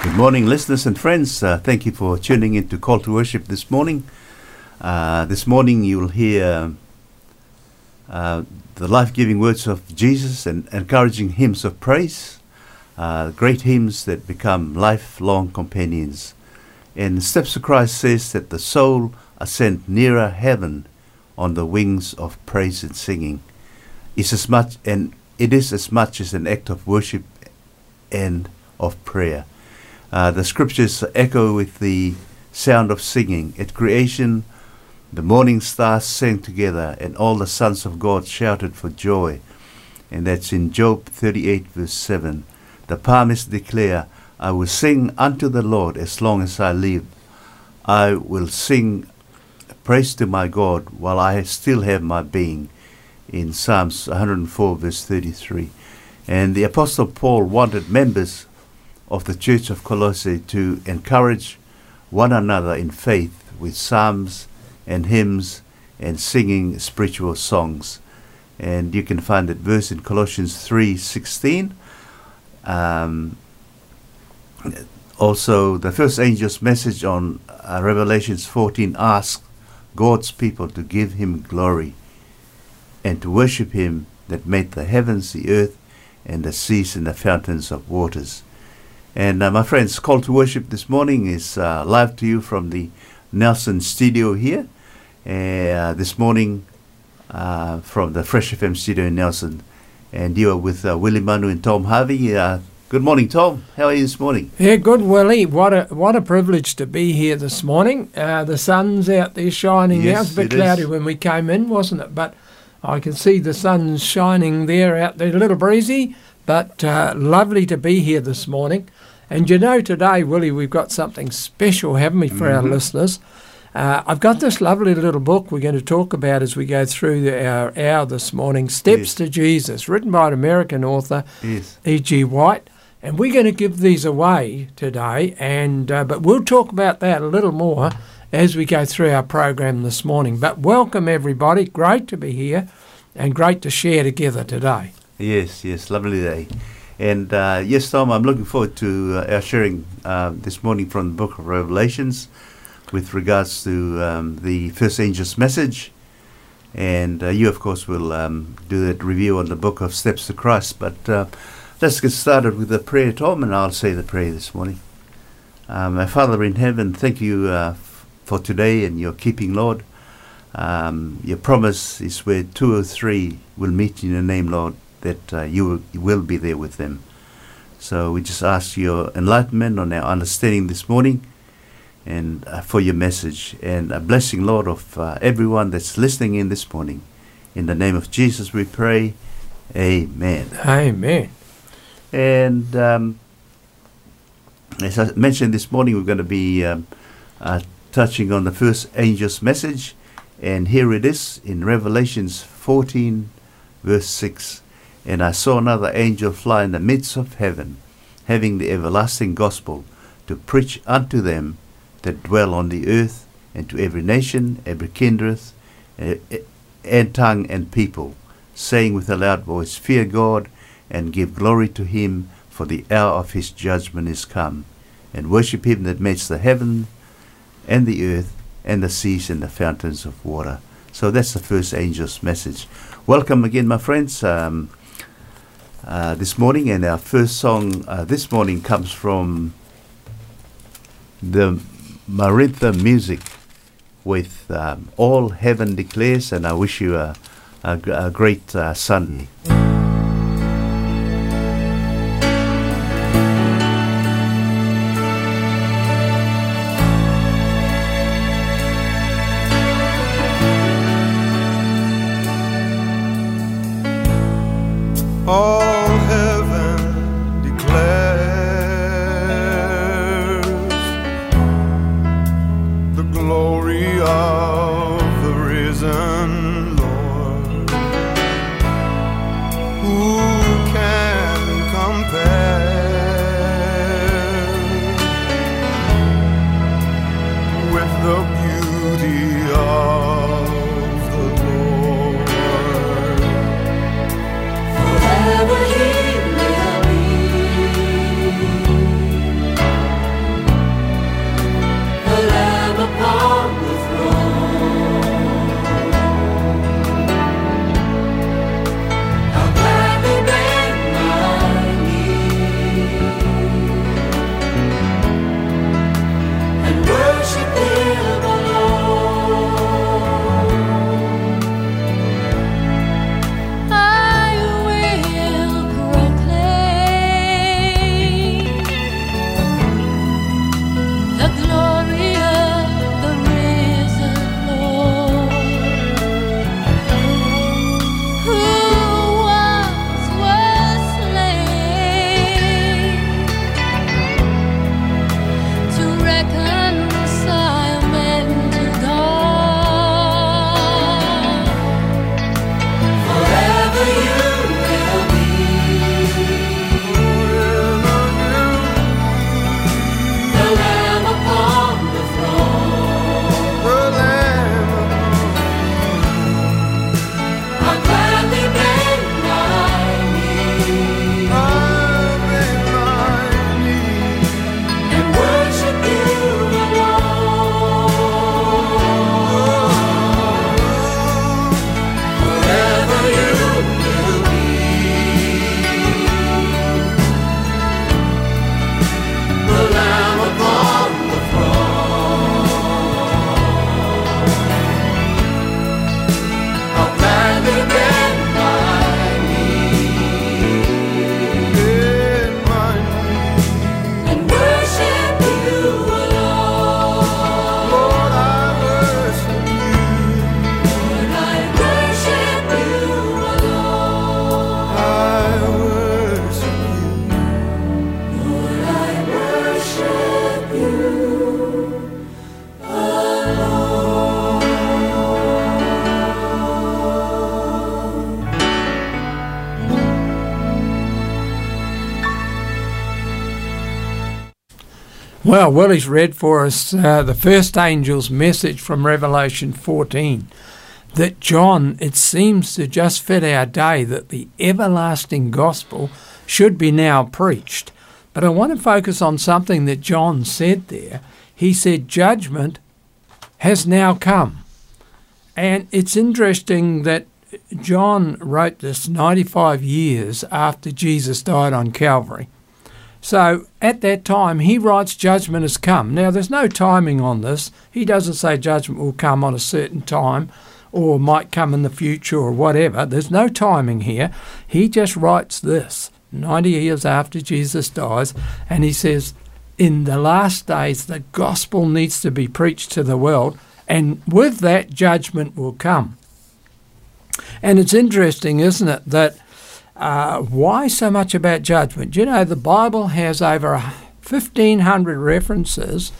Good morning, listeners and friends. Uh, thank you for tuning in to Call to Worship this morning. Uh, this morning, you'll hear uh, the life giving words of Jesus and encouraging hymns of praise, uh, great hymns that become lifelong companions. And the Steps of Christ says that the soul ascend nearer heaven on the wings of praise and singing. It's as much, and it is as much as an act of worship and of prayer. Uh, the scriptures echo with the sound of singing. At creation, the morning stars sang together, and all the sons of God shouted for joy. And that's in Job 38, verse 7. The psalmists declare, I will sing unto the Lord as long as I live. I will sing praise to my God while I still have my being. In Psalms 104, verse 33. And the Apostle Paul wanted members of the Church of Colossae to encourage one another in faith with psalms and hymns and singing spiritual songs. And you can find that verse in Colossians 3:16. Um, also, the first angel's message on uh, Revelations 14 asks God's people to give him glory and to worship him that made the heavens, the earth, and the seas and the fountains of waters. And uh, my friends, call to worship this morning is uh, live to you from the Nelson studio here. Uh, this morning uh, from the Fresh FM studio in Nelson. And you are with uh, Willie Manu and Tom Harvey. Uh, good morning, Tom. How are you this morning? Yeah, good, Willie. What a what a privilege to be here this morning. Uh, the sun's out there shining now. Yes, It's a bit it is. cloudy when we came in, wasn't it? But I can see the sun's shining there out there, a little breezy, but uh, lovely to be here this morning. And you know, today, Willie, we've got something special, haven't we, for our Mhm. listeners? Uh, I've got this lovely little book we're going to talk about as we go through the, our hour this morning Steps Yes. to Jesus, written by an American author, Yes. E.G. White, and we're going to give these away today. And uh, but we'll talk about that a little more as we go through our program this morning. But welcome everybody, great to be here, and great to share together today. Yes, yes, lovely day. And uh, yes, Tom, I'm looking forward to uh, our sharing uh, this morning from the book of Revelations with regards to um, the first angel's message. And uh, you, of course, will um, do that review on the book of Steps to Christ. But uh, let's get started with the prayer, Tom, and I'll say the prayer this morning. My Father in heaven, thank you uh, f- for today and your keeping, Lord. Um, your promise is where two or three will meet in your name, Lord, that uh, you, will, you will be there with them. So we just ask your enlightenment on our understanding this morning and uh, for your message and a blessing, Lord, of uh, everyone that's listening in this morning. In the name of Jesus we pray. Amen. Amen. And um, as I mentioned this morning, we're going to be um, uh, touching on the first angel's message. And here it is in Revelations 14, verse 6. And I saw another angel fly in the midst of heaven, having the everlasting gospel to preach unto them that dwell on the earth, and to every nation, every kindred, eh, eh, and tongue and people, saying with a loud voice, Fear God and give glory to him, for the hour of his judgment is come, and worship him that makes the heaven and the earth and the seas and the fountains of water. So that's the first angel's message. Welcome again, my friends. Um, uh, this morning, and our first song uh, this morning comes from the Maranatha Music with um, All Heaven Declares, and I wish you a, a, a great uh, Sunday. Well, Willie's read for us uh, the first angel's message from Revelation 14. That John, it seems to just fit our day that the everlasting gospel should be now preached. But I want to focus on something that John said there. He said, Judgment has now come. And it's interesting that John wrote this 95 years after Jesus died on Calvary. So at that time, he writes judgment has come. Now, there's no timing on this. He doesn't say judgment will come on a certain time or might come in the future or whatever. There's no timing here. He just writes this 90 years after Jesus dies, and he says, In the last days, the gospel needs to be preached to the world, and with that, judgment will come. And it's interesting, isn't it, that uh, why so much about judgment? You know, the Bible has over 1,500 references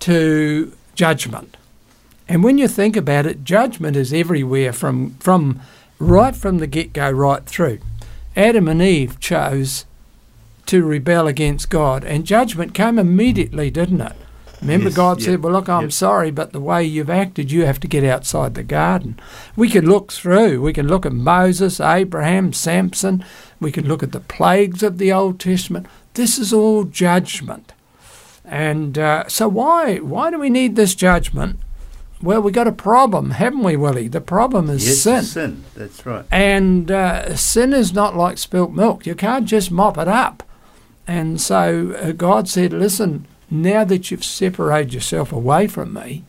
to judgment. And when you think about it, judgment is everywhere from, from right from the get go, right through. Adam and Eve chose to rebel against God, and judgment came immediately, didn't it? Remember, Yes, God yep, said, Well, look, I'm yep. sorry, but the way you've acted, you have to get outside the garden. We can look through. We can look at Moses, Abraham, Samson. We can look at the plagues of the Old Testament. This is all judgment. And uh, so, why, why do we need this judgment? Well, we got a problem, haven't we, Willie? The problem is Yes, sin. sin. That's right. And uh, sin is not like spilt milk. You can't just mop it up. And so uh, God said, listen, now that you've separated yourself away from me,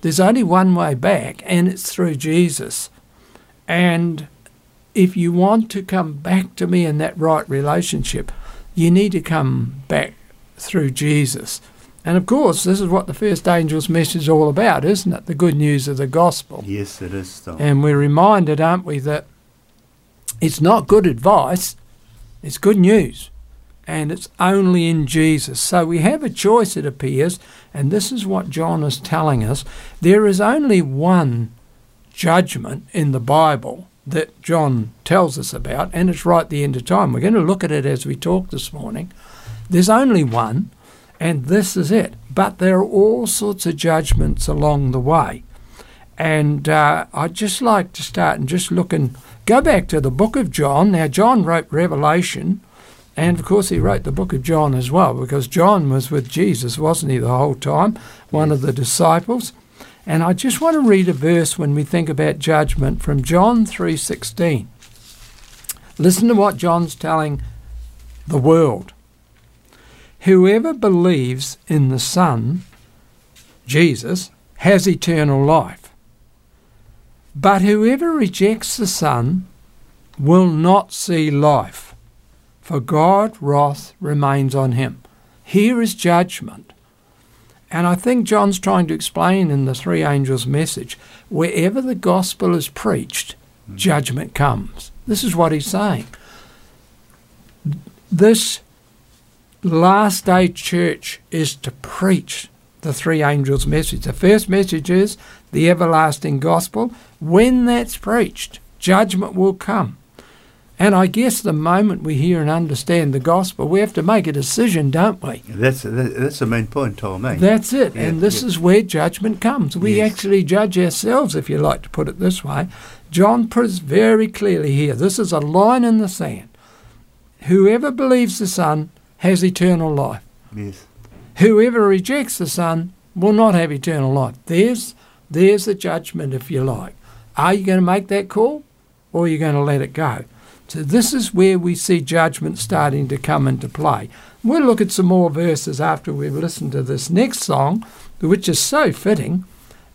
there's only one way back, and it's through Jesus. And if you want to come back to me in that right relationship, you need to come back through Jesus. And of course, this is what the first angel's message is all about, isn't it? The good news of the gospel. Yes, it is, Tom. And we're reminded, aren't we, that it's not good advice, it's good news. And it's only in Jesus. So we have a choice, it appears, and this is what John is telling us. There is only one judgment in the Bible that John tells us about, and it's right at the end of time. We're going to look at it as we talk this morning. There's only one, and this is it. But there are all sorts of judgments along the way. And uh, I'd just like to start and just look and go back to the book of John. Now, John wrote Revelation, and of course, he wrote the book of John as well, because John was with Jesus, wasn't he, the whole time? One of the disciples. And I just want to read a verse when we think about judgment from John 3:16. Listen to what John's telling the world. Whoever believes in the Son, Jesus, has eternal life. But whoever rejects the Son will not see life, for God's wrath remains on him. Here is judgment. And I think John's trying to explain in the three angels' message wherever the gospel is preached, hmm. judgment comes. This is what he's saying. This last day church is to preach the three angels' message. The first message is the everlasting gospel. When that's preached, judgment will come. And I guess the moment we hear and understand the gospel, we have to make a decision, don't we? That's that's the main point, Tom. Eh? That's it. Yeah, and this yeah. is where judgment comes. We Yes. actually judge ourselves, if you like to put it this way. John puts very clearly here this is a line in the sand. Whoever believes the Son has eternal life. yes. Whoever rejects the Son will not have eternal life. There's, there's the judgment, if you like. Are you going to make that call or are you going to let it go? So, this is where we see judgment starting to come into play. We'll look at some more verses after we've listened to this next song, which is so fitting.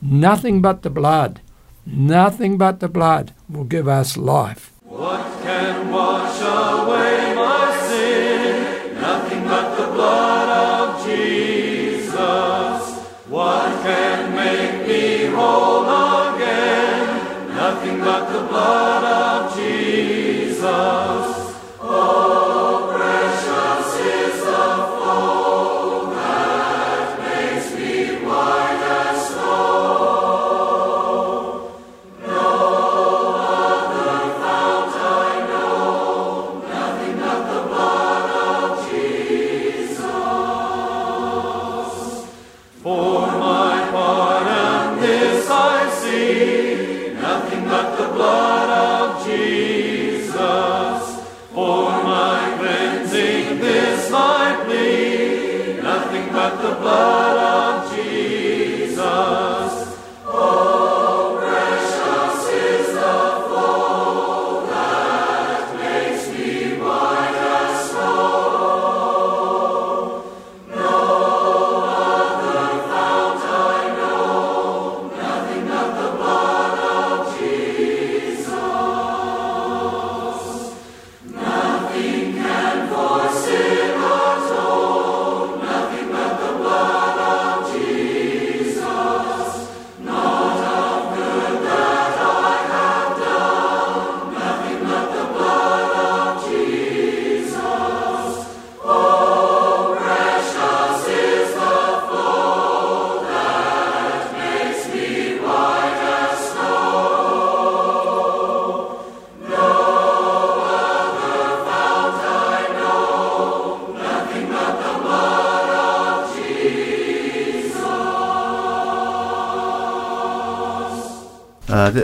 Nothing but the blood, nothing but the blood will give us life. What can wash away my sin. Nothing but the blood of Jesus. What can make me whole again? Nothing but the blood of Jesus. Oh, the blood of Jesus. Oh,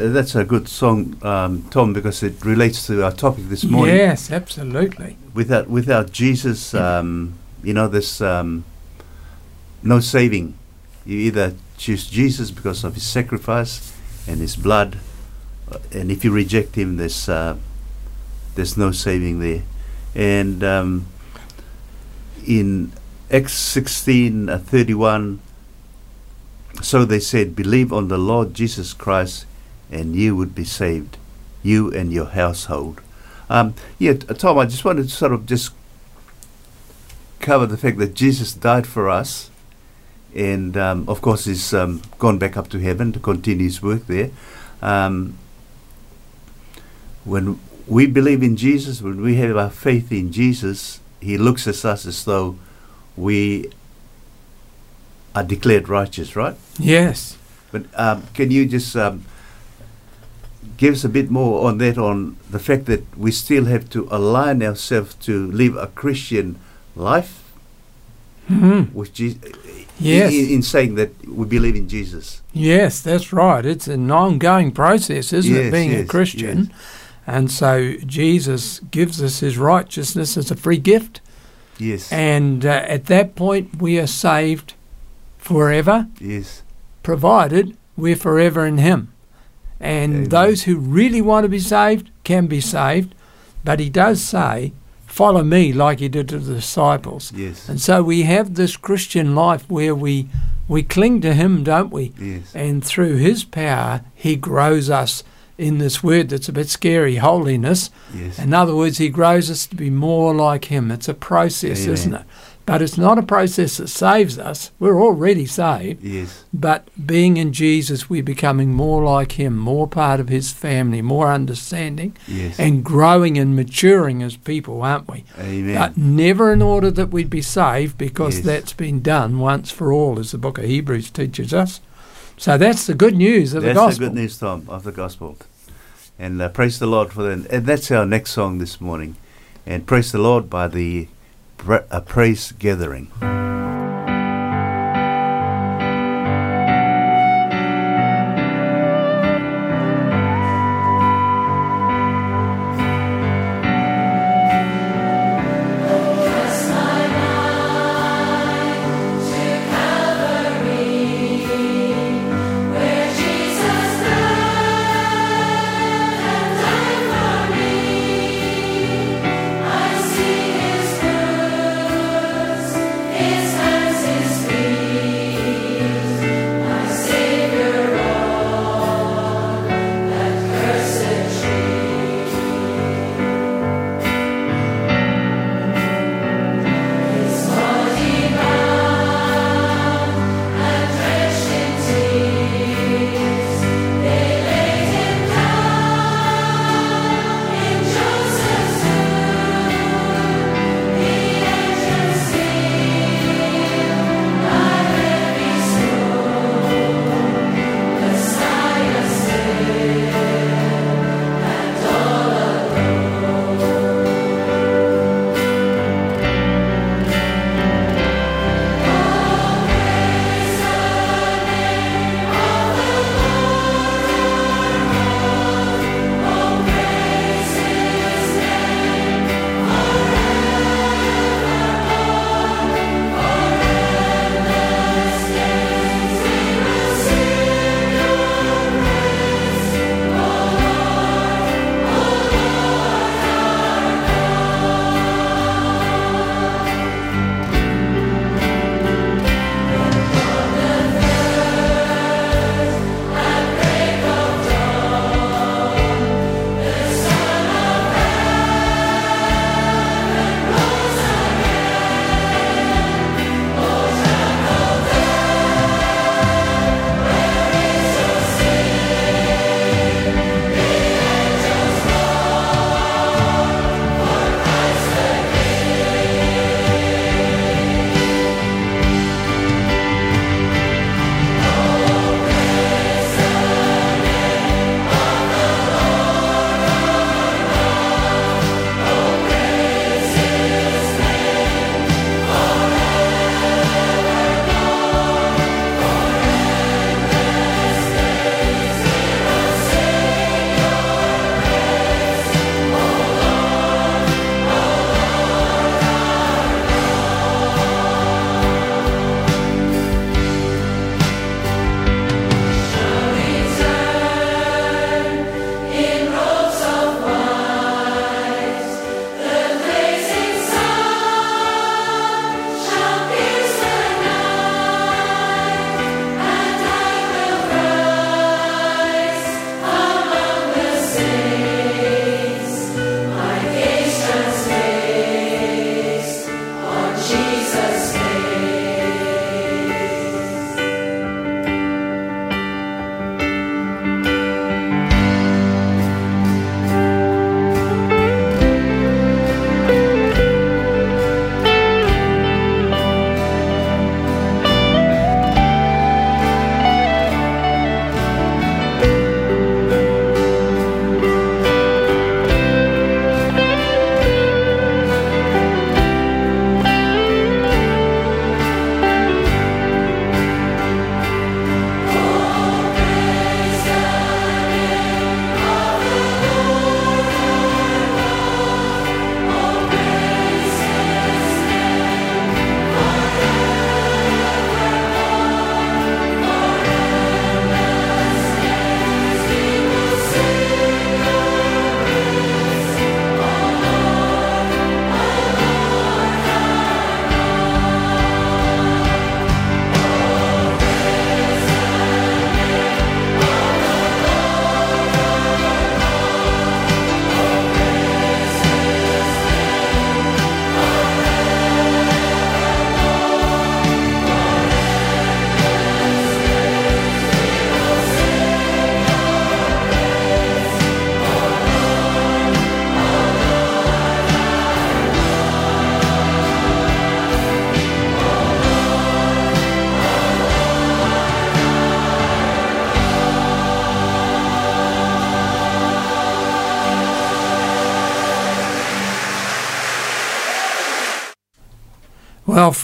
that's a good song, um, Tom, because it relates to our topic this morning. Yes, absolutely. Without without Jesus, um, you know, there's um, no saving. You either choose Jesus because of his sacrifice and his blood, uh, and if you reject him, there's uh, there's no saving there. And um, in Acts sixteen uh, thirty one, so they said, "Believe on the Lord Jesus Christ, and you would be saved, you and your household." Um, yeah, Tom, I just wanted to sort of just cover the fact that Jesus died for us, and um, of course, he's um, gone back up to heaven to continue his work there. Um, when we believe in Jesus, when we have our faith in Jesus, he looks at us as though we are declared righteous, right? Yes. But um, can you just um, give us a bit more on that, on the fact that we still have to align ourselves to live a Christian life Mhm. with Je- Yes. in, in saying that we believe in Jesus? Yes, that's right. It's an ongoing process, isn't Yes, it, being a Christian? yes. And so Jesus gives us his righteousness as a free gift. Yes. And uh, at that point, we are saved forever, yes. provided we're forever in him. And Amen. those who really want to be saved can be saved. But he does say, follow me like he did to the disciples. Yes. And so we have this Christian life where we, we cling to him, don't we? yes. And through his power, he grows us in this word that's a bit scary, holiness. Yes. In other words, he grows us to be more like him. It's a process, Amen. isn't it? But it's not a process that saves us. We're already saved. yes. But being in Jesus, we're becoming more like him, more part of his family, more understanding, Yes. and growing and maturing as people, aren't we? Amen. But never in order that we'd be saved, because Yes. that's been done once for all, as the book of Hebrews teaches us. So that's the good news of That's the gospel. That's the good news, Tom, of the gospel. And uh, praise the Lord for that. And that's our next song this morning. And praise the Lord by the uh, praise gathering.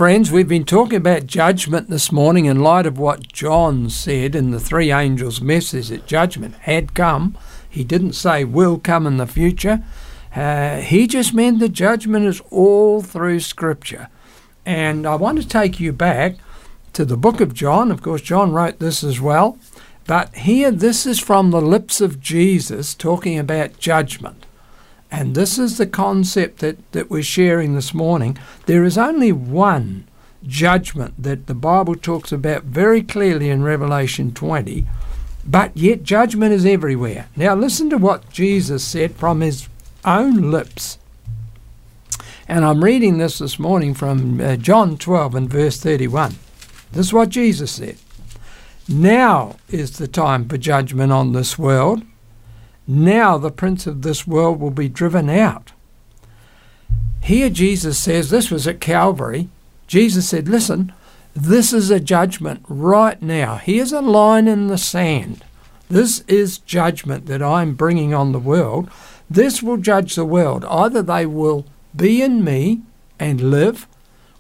Friends, we've been talking about judgment this morning in light of what John said in the three angels' message that judgment had come. He didn't say will come in the future. Uh, he just meant the judgment is all through Scripture. And I want to take you back to the book of John. Of course, John wrote this as well. But here, this is from the lips of Jesus talking about judgment. And this is the concept that, that we're sharing this morning. There is only one judgment that the Bible talks about very clearly in Revelation 20, but yet judgment is everywhere. Now, listen to what Jesus said from his own lips. And I'm reading this this morning from uh, John 12 and verse 31. This is what Jesus said. Now is the time for judgment on this world. Now the prince of this world will be driven out. Here Jesus says, this was at Calvary. Jesus said, Listen, this is a judgment right now. Here's a line in the sand. This is judgment that I'm bringing on the world. This will judge the world. Either they will be in me and live,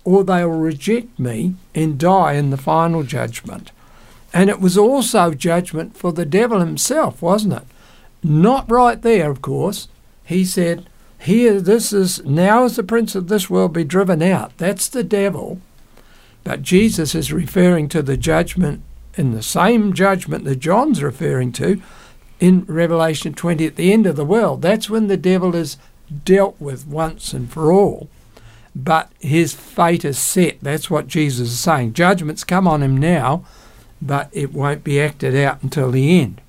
or they will reject me and die in the final judgment. And it was also judgment for the devil himself, wasn't it? Not right there, of course. He said, Here, this is now is the prince of this world be driven out. That's the devil. But Jesus is referring to the judgment in the same judgment that John's referring to in Revelation 20 at the end of the world. That's when the devil is dealt with once and for all. But his fate is set. That's what Jesus is saying. Judgment's come on him now, but it won't be acted out until the end.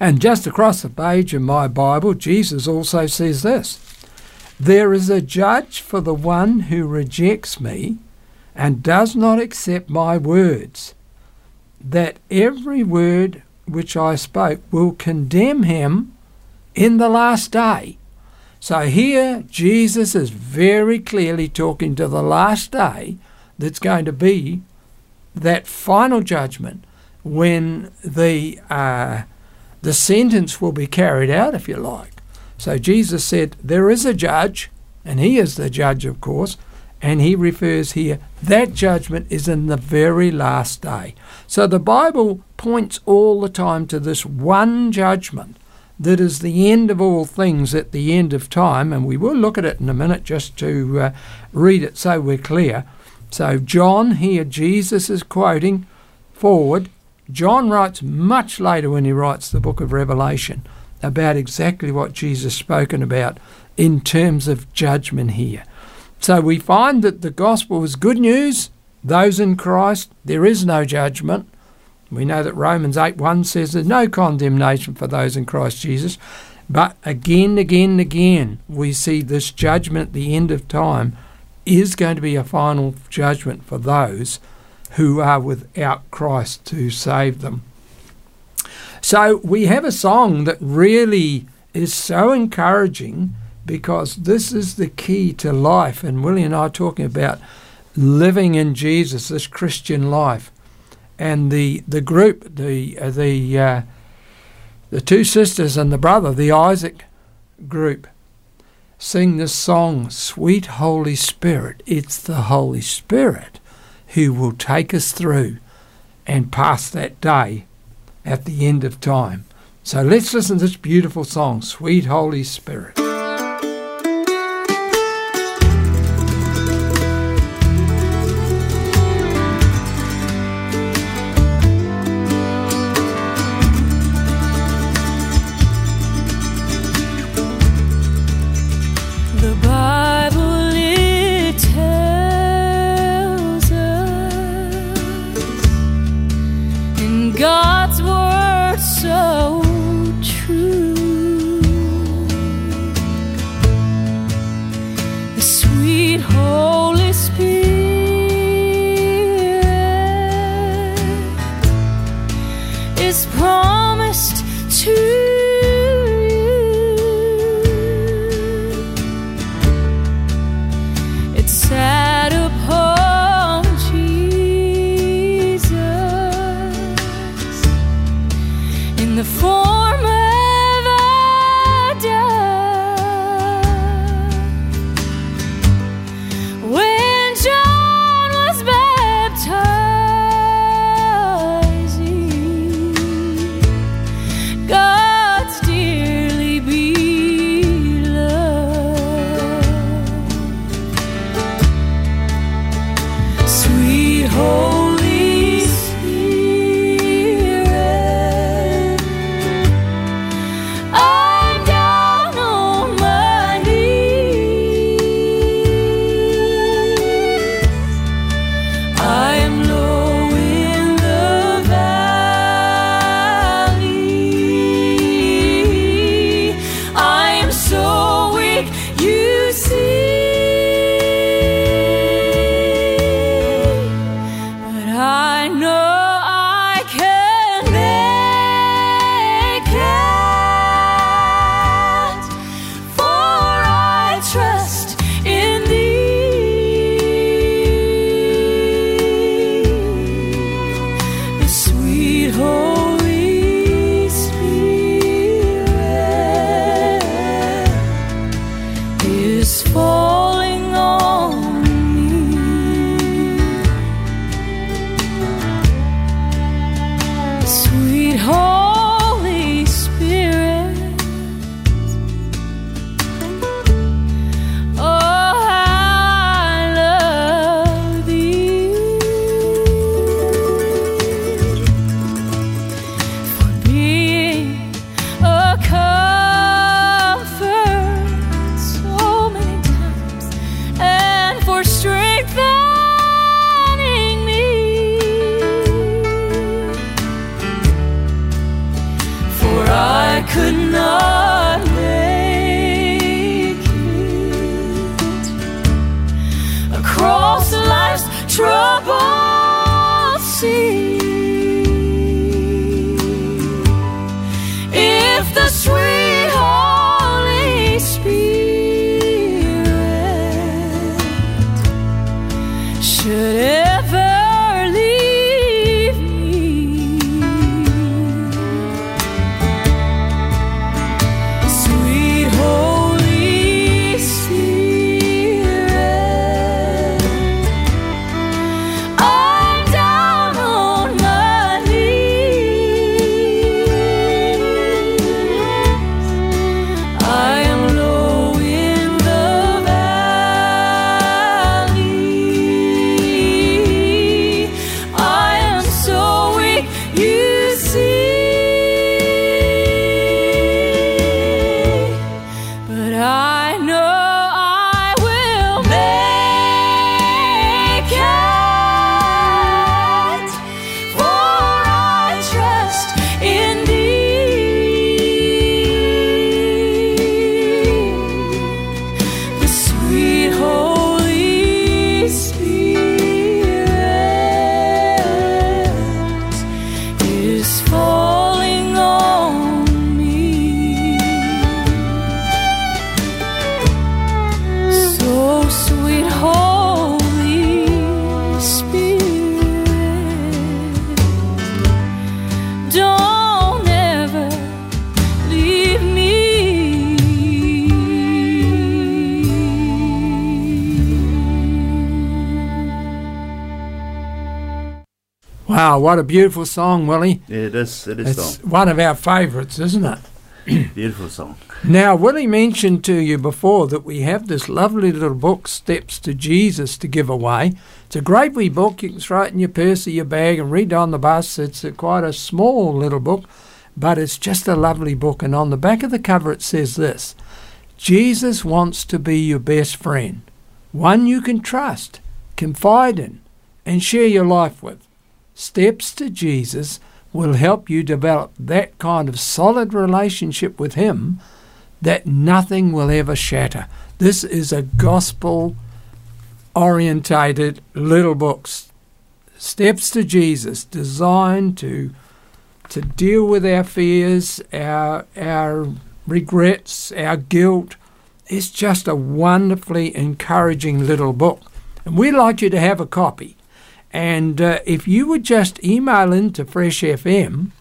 And just across the page in my Bible, Jesus also says this There is a judge for the one who rejects me and does not accept my words, that every word which I spoke will condemn him in the last day. So here, Jesus is very clearly talking to the last day that's going to be that final judgment when the uh, the sentence will be carried out, if you like. So Jesus said, There is a judge, and he is the judge, of course, and he refers here, that judgment is in the very last day. So the Bible points all the time to this one judgment that is the end of all things at the end of time, and we will look at it in a minute just to uh, read it so we're clear. So, John here, Jesus is quoting forward. John writes much later when he writes the book of Revelation about exactly what Jesus spoken about in terms of judgment here. So we find that the gospel is good news. Those in Christ, there is no judgment. We know that Romans 8 1 says there's no condemnation for those in Christ Jesus. But again, again, again, we see this judgment at the end of time is going to be a final judgment for those who are without Christ to save them. So we have a song that really is so encouraging because this is the key to life. And Willie and I are talking about living in Jesus, this Christian life. And the, the group, the, uh, the, uh, the two sisters and the brother, the Isaac group, sing this song, Sweet Holy Spirit. It's the Holy Spirit who will take us through and past that day at the end of time. So let's listen to this beautiful song, Sweet Holy Spirit. To what a beautiful song, Willie. It is, it is It's song. one of our favourites, isn't it? Beautiful song. Now, Willie mentioned to you before that we have this lovely little book, Steps to Jesus, to give away. It's a great wee book. You can throw it in your purse or your bag and read on the bus. It's a, quite a small little book, but it's just a lovely book. And on the back of the cover, it says this Jesus wants to be your best friend, one you can trust, confide in, and share your life with. Steps to Jesus will help you develop that kind of solid relationship with Him that nothing will ever shatter. This is a gospel orientated little book. Steps to Jesus, designed to to deal with our fears, our our regrets, our guilt. It's just a wonderfully encouraging little book. And we'd like you to have a copy. And uh, if you would just email into Fresh FM,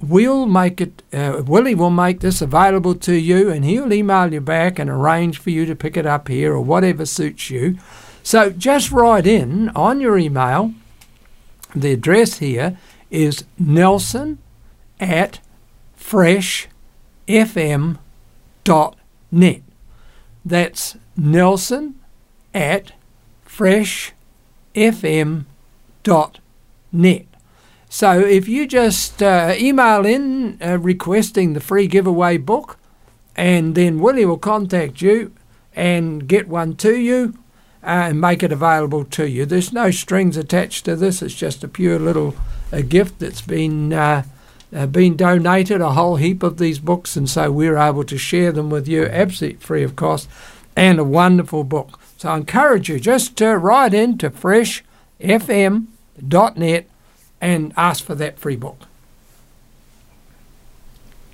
we'll make it, uh, Willie will make this available to you and he'll email you back and arrange for you to pick it up here or whatever suits you. So just write in on your email. The address here is nelson at freshfm.net. That's nelson at freshfm.net. So if you just uh, email in uh, requesting the free giveaway book, and then Willie will contact you and get one to you uh, and make it available to you. There's no strings attached to this. It's just a pure little uh, gift that's been uh, uh, been donated. A whole heap of these books, and so we're able to share them with you absolutely free of cost, and a wonderful book. So I encourage you just to write in to freshfm.net and ask for that free book.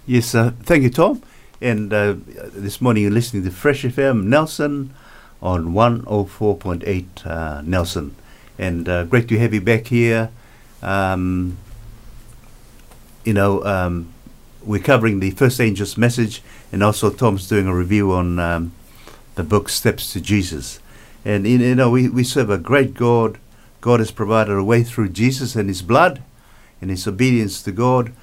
Yes, uh, thank you, Tom. And uh, this morning you're listening to Fresh FM Nelson on 104.8 uh, Nelson. And uh, great to have you back here. Um, you know, um, we're covering the First Angel's message, and also Tom's doing a review on um, the book Steps to Jesus. And, you know, we, we serve a great God. God has provided a way through Jesus and His blood. and His obedience to God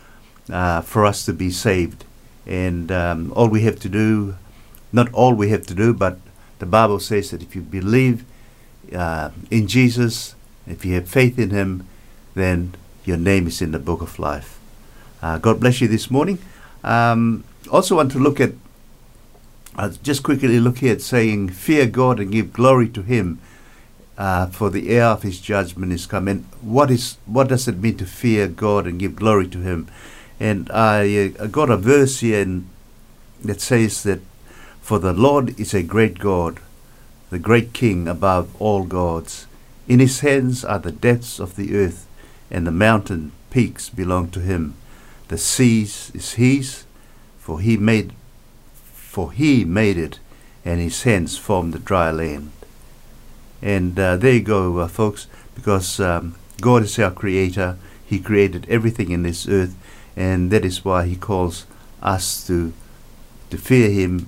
uh, for us to be saved. And um, all we have to do, not all we have to do, but the Bible says that if you believe uh, in Jesus, if you have faith in Him, then your name is in the book of life. Uh, God bless you this morning. Um, also, want to look at uh, just quickly look here at saying, "Fear God and give glory to Him, uh, for the hour of His judgment is come." And what is what does it mean to fear God and give glory to Him? And I, uh, got a verse here in, that says that, "For the Lord is a great God, the great King above all gods. In His hands are the depths of the earth, and the mountain peaks belong to Him. The seas is His, for He made for he made it, and his hands formed the dry land. And uh, there you go, uh, folks, because um, God is our creator. He created everything in this earth, and that is why he calls us to, to fear him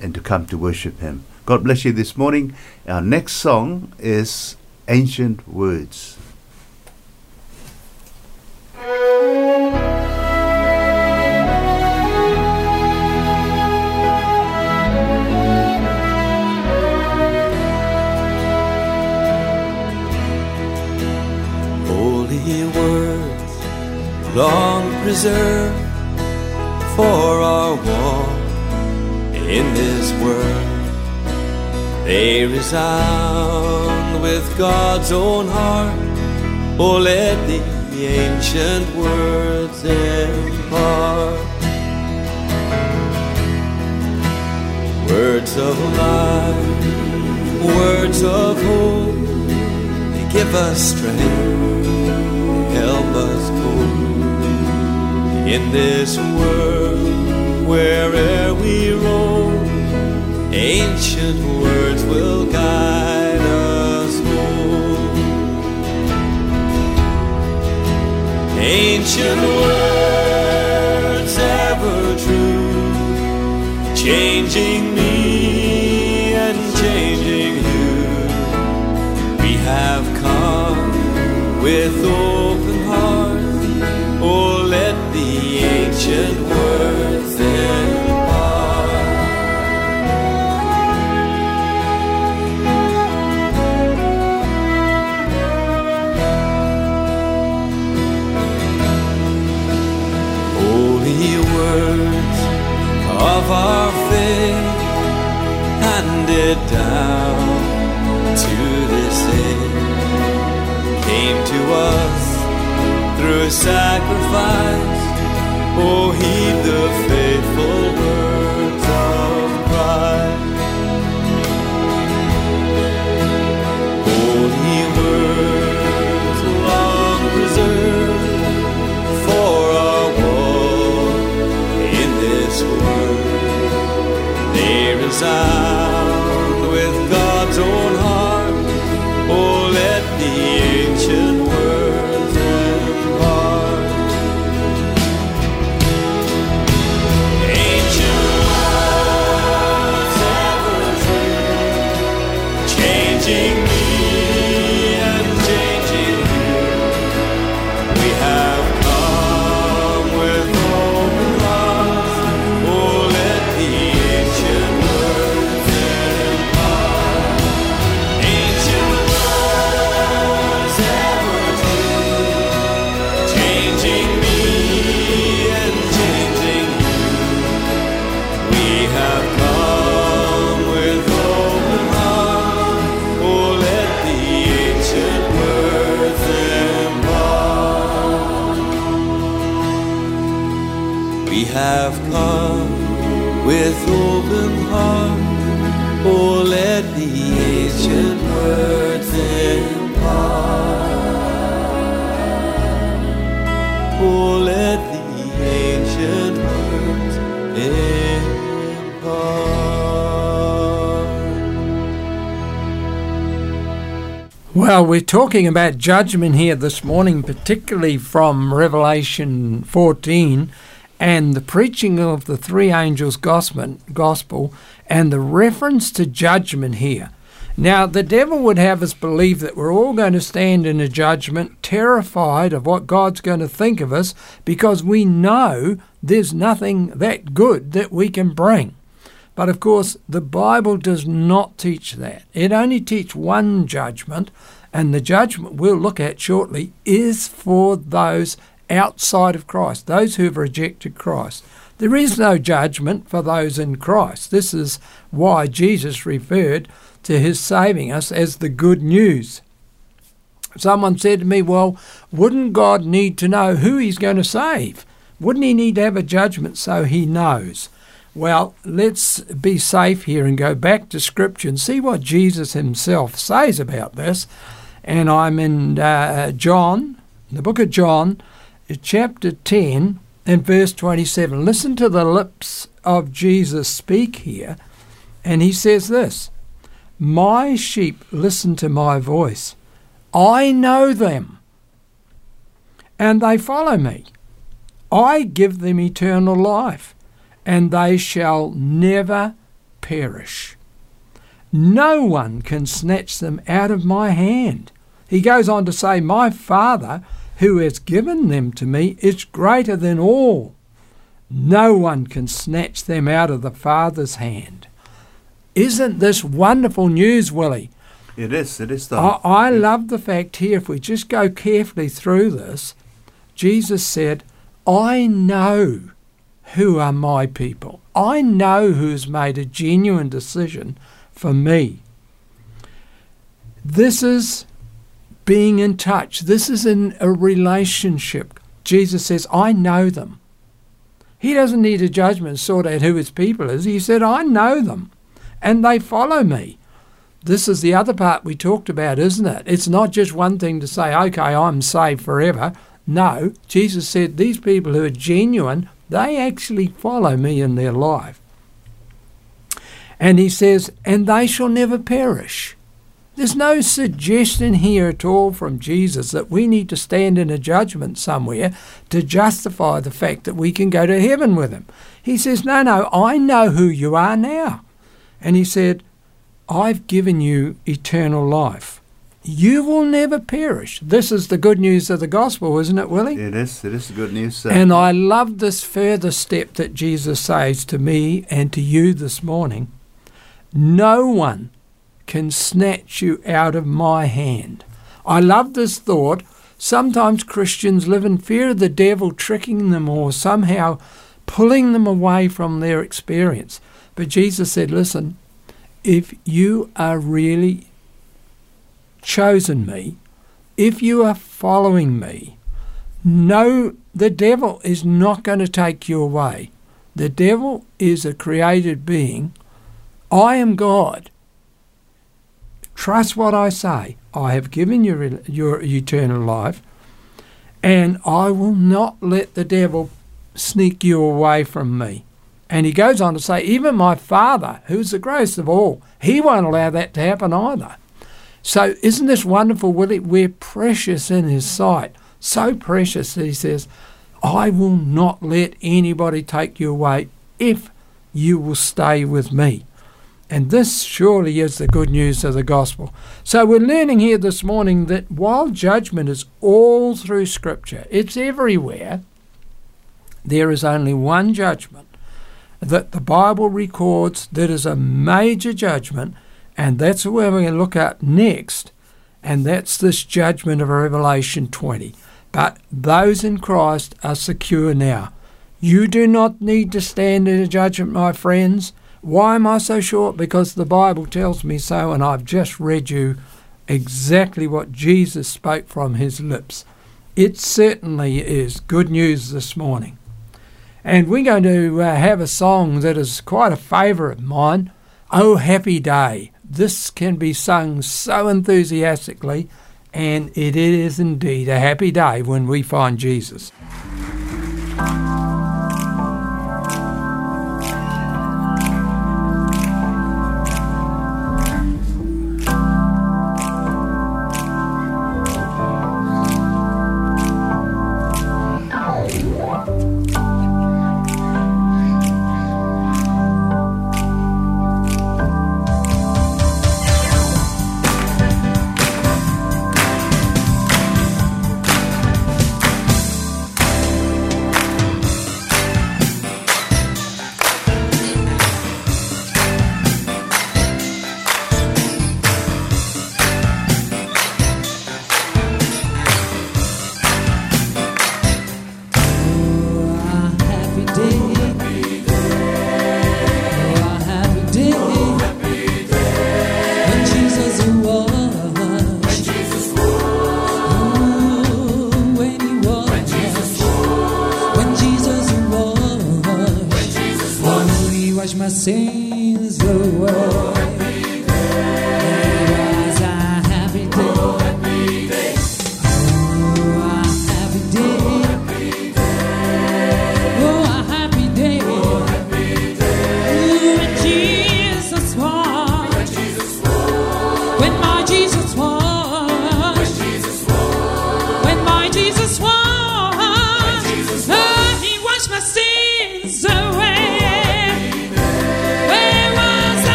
and to come to worship him. God bless you this morning. Our next song is Ancient Words. Long preserved for our walk in this world. They resound with God's own heart. Oh, let the ancient words impart words of life, words of hope. They give us strength, in this world where'er we roam. Ancient words will guide us home. Ancient words ever true, changing me and changing you. We have come with open ancient words. Holy words of our faith handed down to this came to us through a sacrifice. Oh, heed the faithful words of. Holy words long preserved for our in this world. They resound We have come with open heart. Oh, let the ancient words impart. Oh, let the ancient words impart. Well, we're talking about judgment here this morning, particularly from Revelation 14 and the preaching of the three angels' gospel, and the reference to judgment here. Now, the devil would have us believe that we're all going to stand in a judgment, terrified of what God's going to think of us, because we know there's nothing that good that we can bring. But of course, the Bible does not teach that. It only teaches one judgment, and the judgment we'll look at shortly is for those outside of Christ, those who have rejected Christ. There is no judgment for those in Christ. This is why Jesus referred to his saving us as the good news. Someone said to me, Well, wouldn't God need to know who he's going to save? Wouldn't he need to have a judgment so he knows? Well, let's be safe here and go back to Scripture and see what Jesus himself says about this. And I'm in uh, John, the book of John, chapter 10 and verse 27. Listen to the lips of Jesus speak here. And he says this My sheep listen to my voice. I know them, and they follow me. I give them eternal life, and they shall never perish. No one can snatch them out of my hand. He goes on to say, My Father, who has given them to me, is greater than all. No one can snatch them out of the Father's hand. Isn't this wonderful news, Willie? It is. It is. I, I love the fact here, if we just go carefully through this, Jesus said, I know who are my people. I know who's made a genuine decision for me. This is being in touch. This is in a relationship. Jesus says, I know them. He doesn't need a judgment sort out who his people is. He said, I know them and they follow me. This is the other part we talked about, isn't it? It's not just one thing to say, okay, I'm saved forever. No, Jesus said these people who are genuine, they actually follow me in their life. And he says, and they shall never perish. There's no suggestion here at all from Jesus that we need to stand in a judgment somewhere to justify the fact that we can go to heaven with him. He says, No, no, I know who you are now. And he said, I've given you eternal life. You will never perish. This is the good news of the gospel, isn't it, Willie? It is. It is the good news. Sir. And I love this further step that Jesus says to me and to you this morning. No one can snatch you out of my hand. I love this thought. Sometimes Christians live in fear of the devil tricking them or somehow pulling them away from their experience. But Jesus said, listen, if you are really chosen me, if you are following me, no, the devil is not going to take you away. The devil is a created being. I am God. Trust what I say. I have given you your eternal life, and I will not let the devil sneak you away from me. And he goes on to say, even my Father, who's the greatest of all, he won't allow that to happen either. So, isn't this wonderful, Willie? We're precious in his sight. So precious that he says, I will not let anybody take you away if you will stay with me. And this surely is the good news of the gospel. So we're learning here this morning that while judgment is all through Scripture, it's everywhere, there is only one judgment that the Bible records that is a major judgment, and that's what we're going to look at next, and that's this judgment of Revelation 20. But those in Christ are secure now. You do not need to stand in a judgment, my friends. Why am I so sure? Because the Bible tells me so, and I've just read you exactly what Jesus spoke from his lips. It certainly is good news this morning. And we're going to uh, have a song that is quite a favourite of mine, Oh Happy Day. This can be sung so enthusiastically, and it is indeed a happy day when we find Jesus.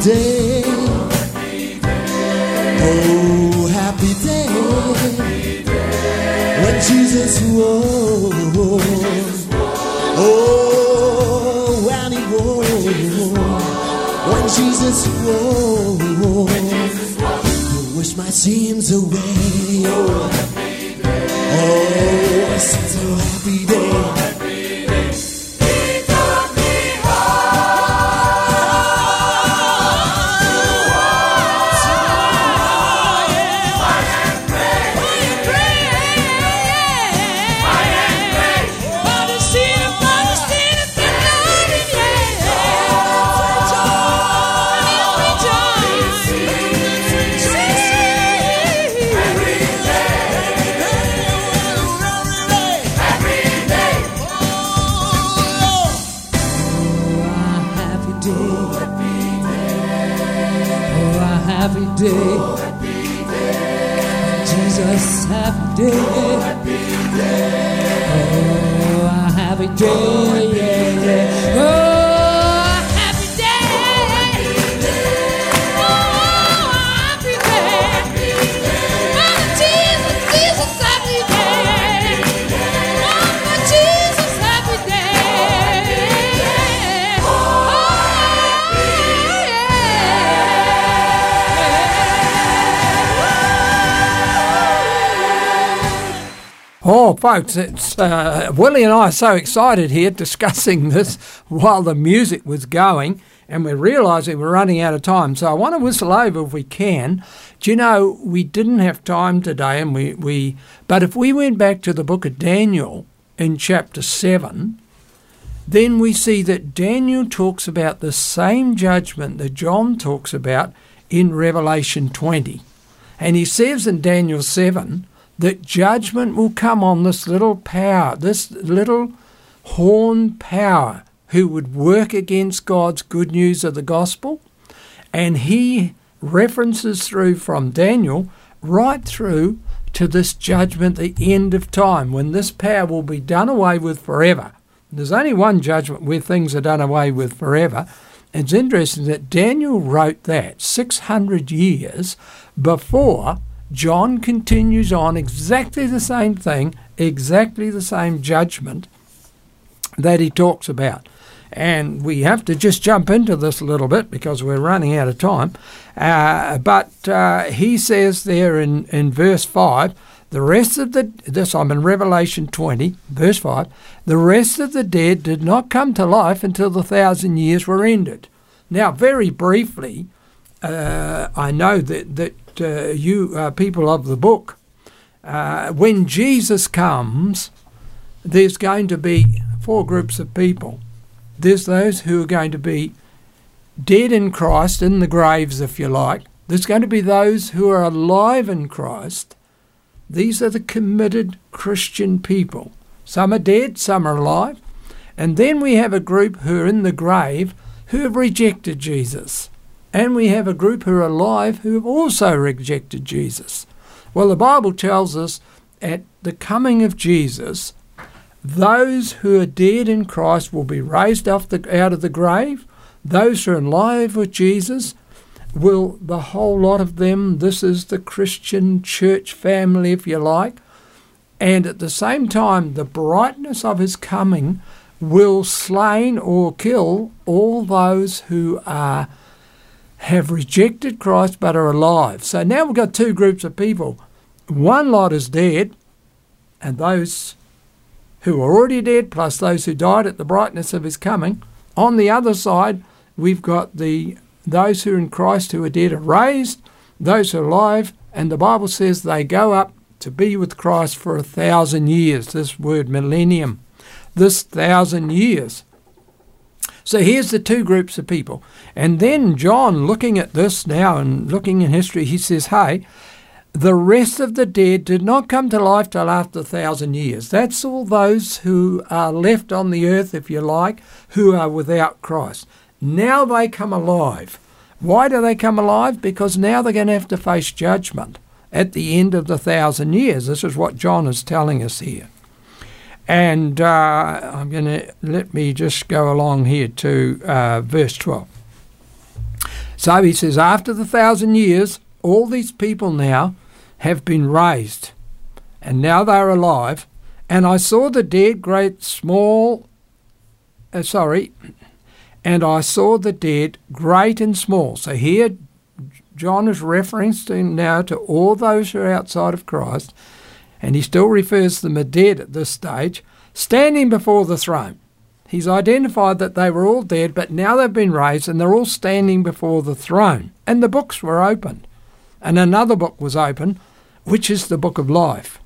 Happy day. Oh, happy day. When Jesus rose. Oh, when he rose. When Jesus rose. Oh, I wish my sins away. Oh, folks, it's uh, Willie and I are so excited here discussing this while the music was going, and we're realising we're running out of time. So I want to whistle over if we can. Do you know we didn't have time today, and we, we but if we went back to the book of Daniel in chapter seven, then we see that Daniel talks about the same judgment that John talks about in Revelation 20. And he says in Daniel 7 that judgment will come on this little power, this little horn power who would work against God's good news of the gospel. And he references through from Daniel right through to this judgment, the end of time, when this power will be done away with forever. There's only one judgment where things are done away with forever. It's interesting that Daniel wrote that 600 years before John continues on exactly the same thing, exactly the same judgment that he talks about. And we have to just jump into this a little bit because we're running out of time. Uh, but uh, he says there in, in verse 5 the rest of the, this I'm in Revelation 20, verse 5, the rest of the dead did not come to life until the thousand years were ended. Now, very briefly, uh, I know that, that uh, you uh, people of the book, uh, when Jesus comes, there's going to be four groups of people. There's those who are going to be dead in Christ, in the graves, if you like. There's going to be those who are alive in Christ. These are the committed Christian people. Some are dead, some are alive. And then we have a group who are in the grave who have rejected Jesus. And we have a group who are alive who have also rejected Jesus. Well, the Bible tells us at the coming of Jesus, those who are dead in Christ will be raised the, out of the grave. Those who are alive with Jesus will, the whole lot of them, this is the Christian church family, if you like, and at the same time, the brightness of his coming will slain or kill all those who are have rejected Christ but are alive. So now we've got two groups of people. One lot is dead, and those who are already dead, plus those who died at the brightness of his coming. On the other side, we've got the those who are in Christ who are dead are raised, those who are alive, and the Bible says they go up to be with Christ for a thousand years. This word millennium, this thousand years. So here's the two groups of people. And then John, looking at this now and looking in history, he says, hey, the rest of the dead did not come to life till after a thousand years. That's all those who are left on the earth, if you like, who are without Christ. Now they come alive. Why do they come alive? Because now they're going to have to face judgment at the end of the thousand years. This is what John is telling us here. And uh, I'm going to let me just go along here to uh, verse 12. So he says, After the thousand years, all these people now have been raised, and now they are alive. And I saw the dead, great, small, uh, sorry, and I saw the dead, great and small. So here, John is referencing now to all those who are outside of Christ, and he still refers to them as dead at this stage, standing before the throne. He's identified that they were all dead, but now they've been raised and they're all standing before the throne. And the books were opened. And another book was opened, which is the book of life.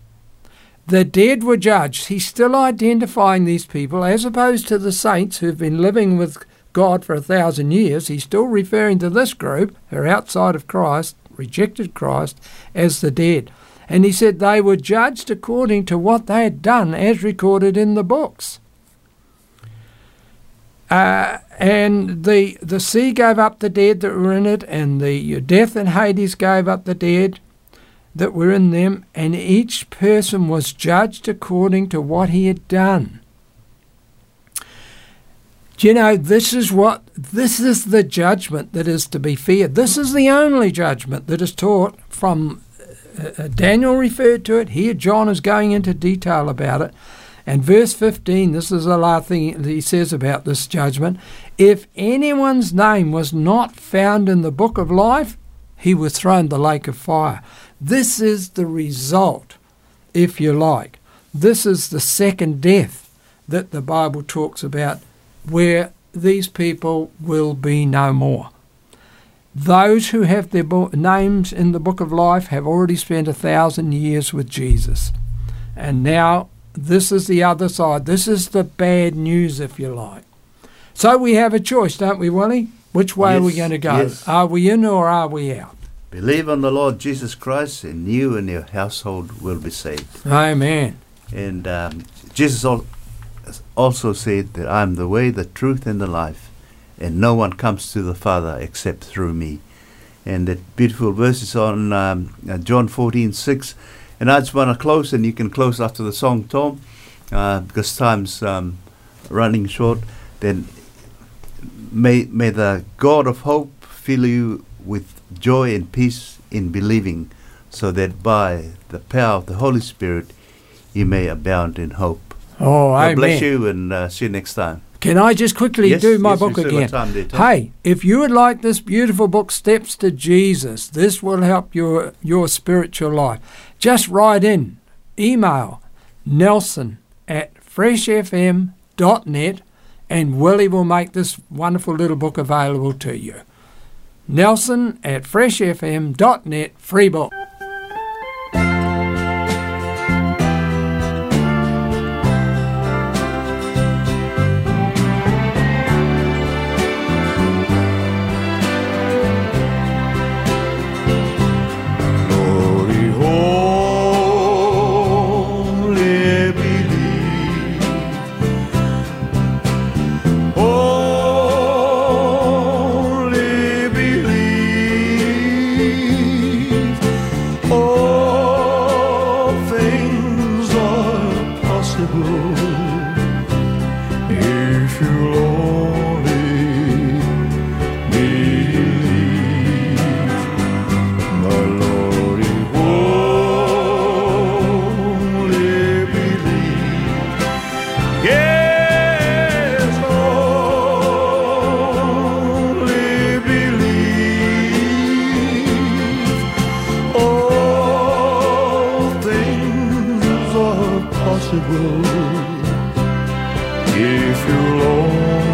The dead were judged. He's still identifying these people as opposed to the saints who've been living with God for a thousand years. He's still referring to this group who are outside of Christ, rejected Christ, as the dead. And he said they were judged according to what they had done as recorded in the books. Uh, and the the sea gave up the dead that were in it, and the death and Hades gave up the dead that were in them, and each person was judged according to what he had done. Do you know this is what this is the judgment that is to be feared. This is the only judgment that is taught from uh, uh Daniel referred to it. Here John is going into detail about it. And verse 15, this is the last thing he says about this judgment. If anyone's name was not found in the book of life, he was thrown the lake of fire. This is the result, if you like. This is the second death that the Bible talks about, where these people will be no more. Those who have their bo- names in the book of life have already spent a thousand years with Jesus. And now this is the other side. This is the bad news, if you like. So we have a choice, don't we, Willie? Which way are we going to go? yes. Are we in or are we out? Believe on the Lord Jesus Christ, and you and your household will be saved. Amen. And um, Jesus also said that I'm the way, the truth, and the life, and no one comes to the Father except through me. And that beautiful verse is on um, uh, John 14 6. And I just want to close, and you can close after the song, Tom, uh, because time's um, running short. Then may, may the God of hope fill you with joy and peace in believing, so that by the power of the Holy Spirit you may abound in hope. Oh, God amen. bless you, and uh, see you next time. Can I just quickly Yes, do my yes, book again? Hey, if you would like this beautiful book, Steps to Jesus, this will help your your spiritual life. Just write in, email Nelson at freshfm.net, and Willie will make this wonderful little book available to you. Nelson at freshfm.net, free book. Possible. If you'll only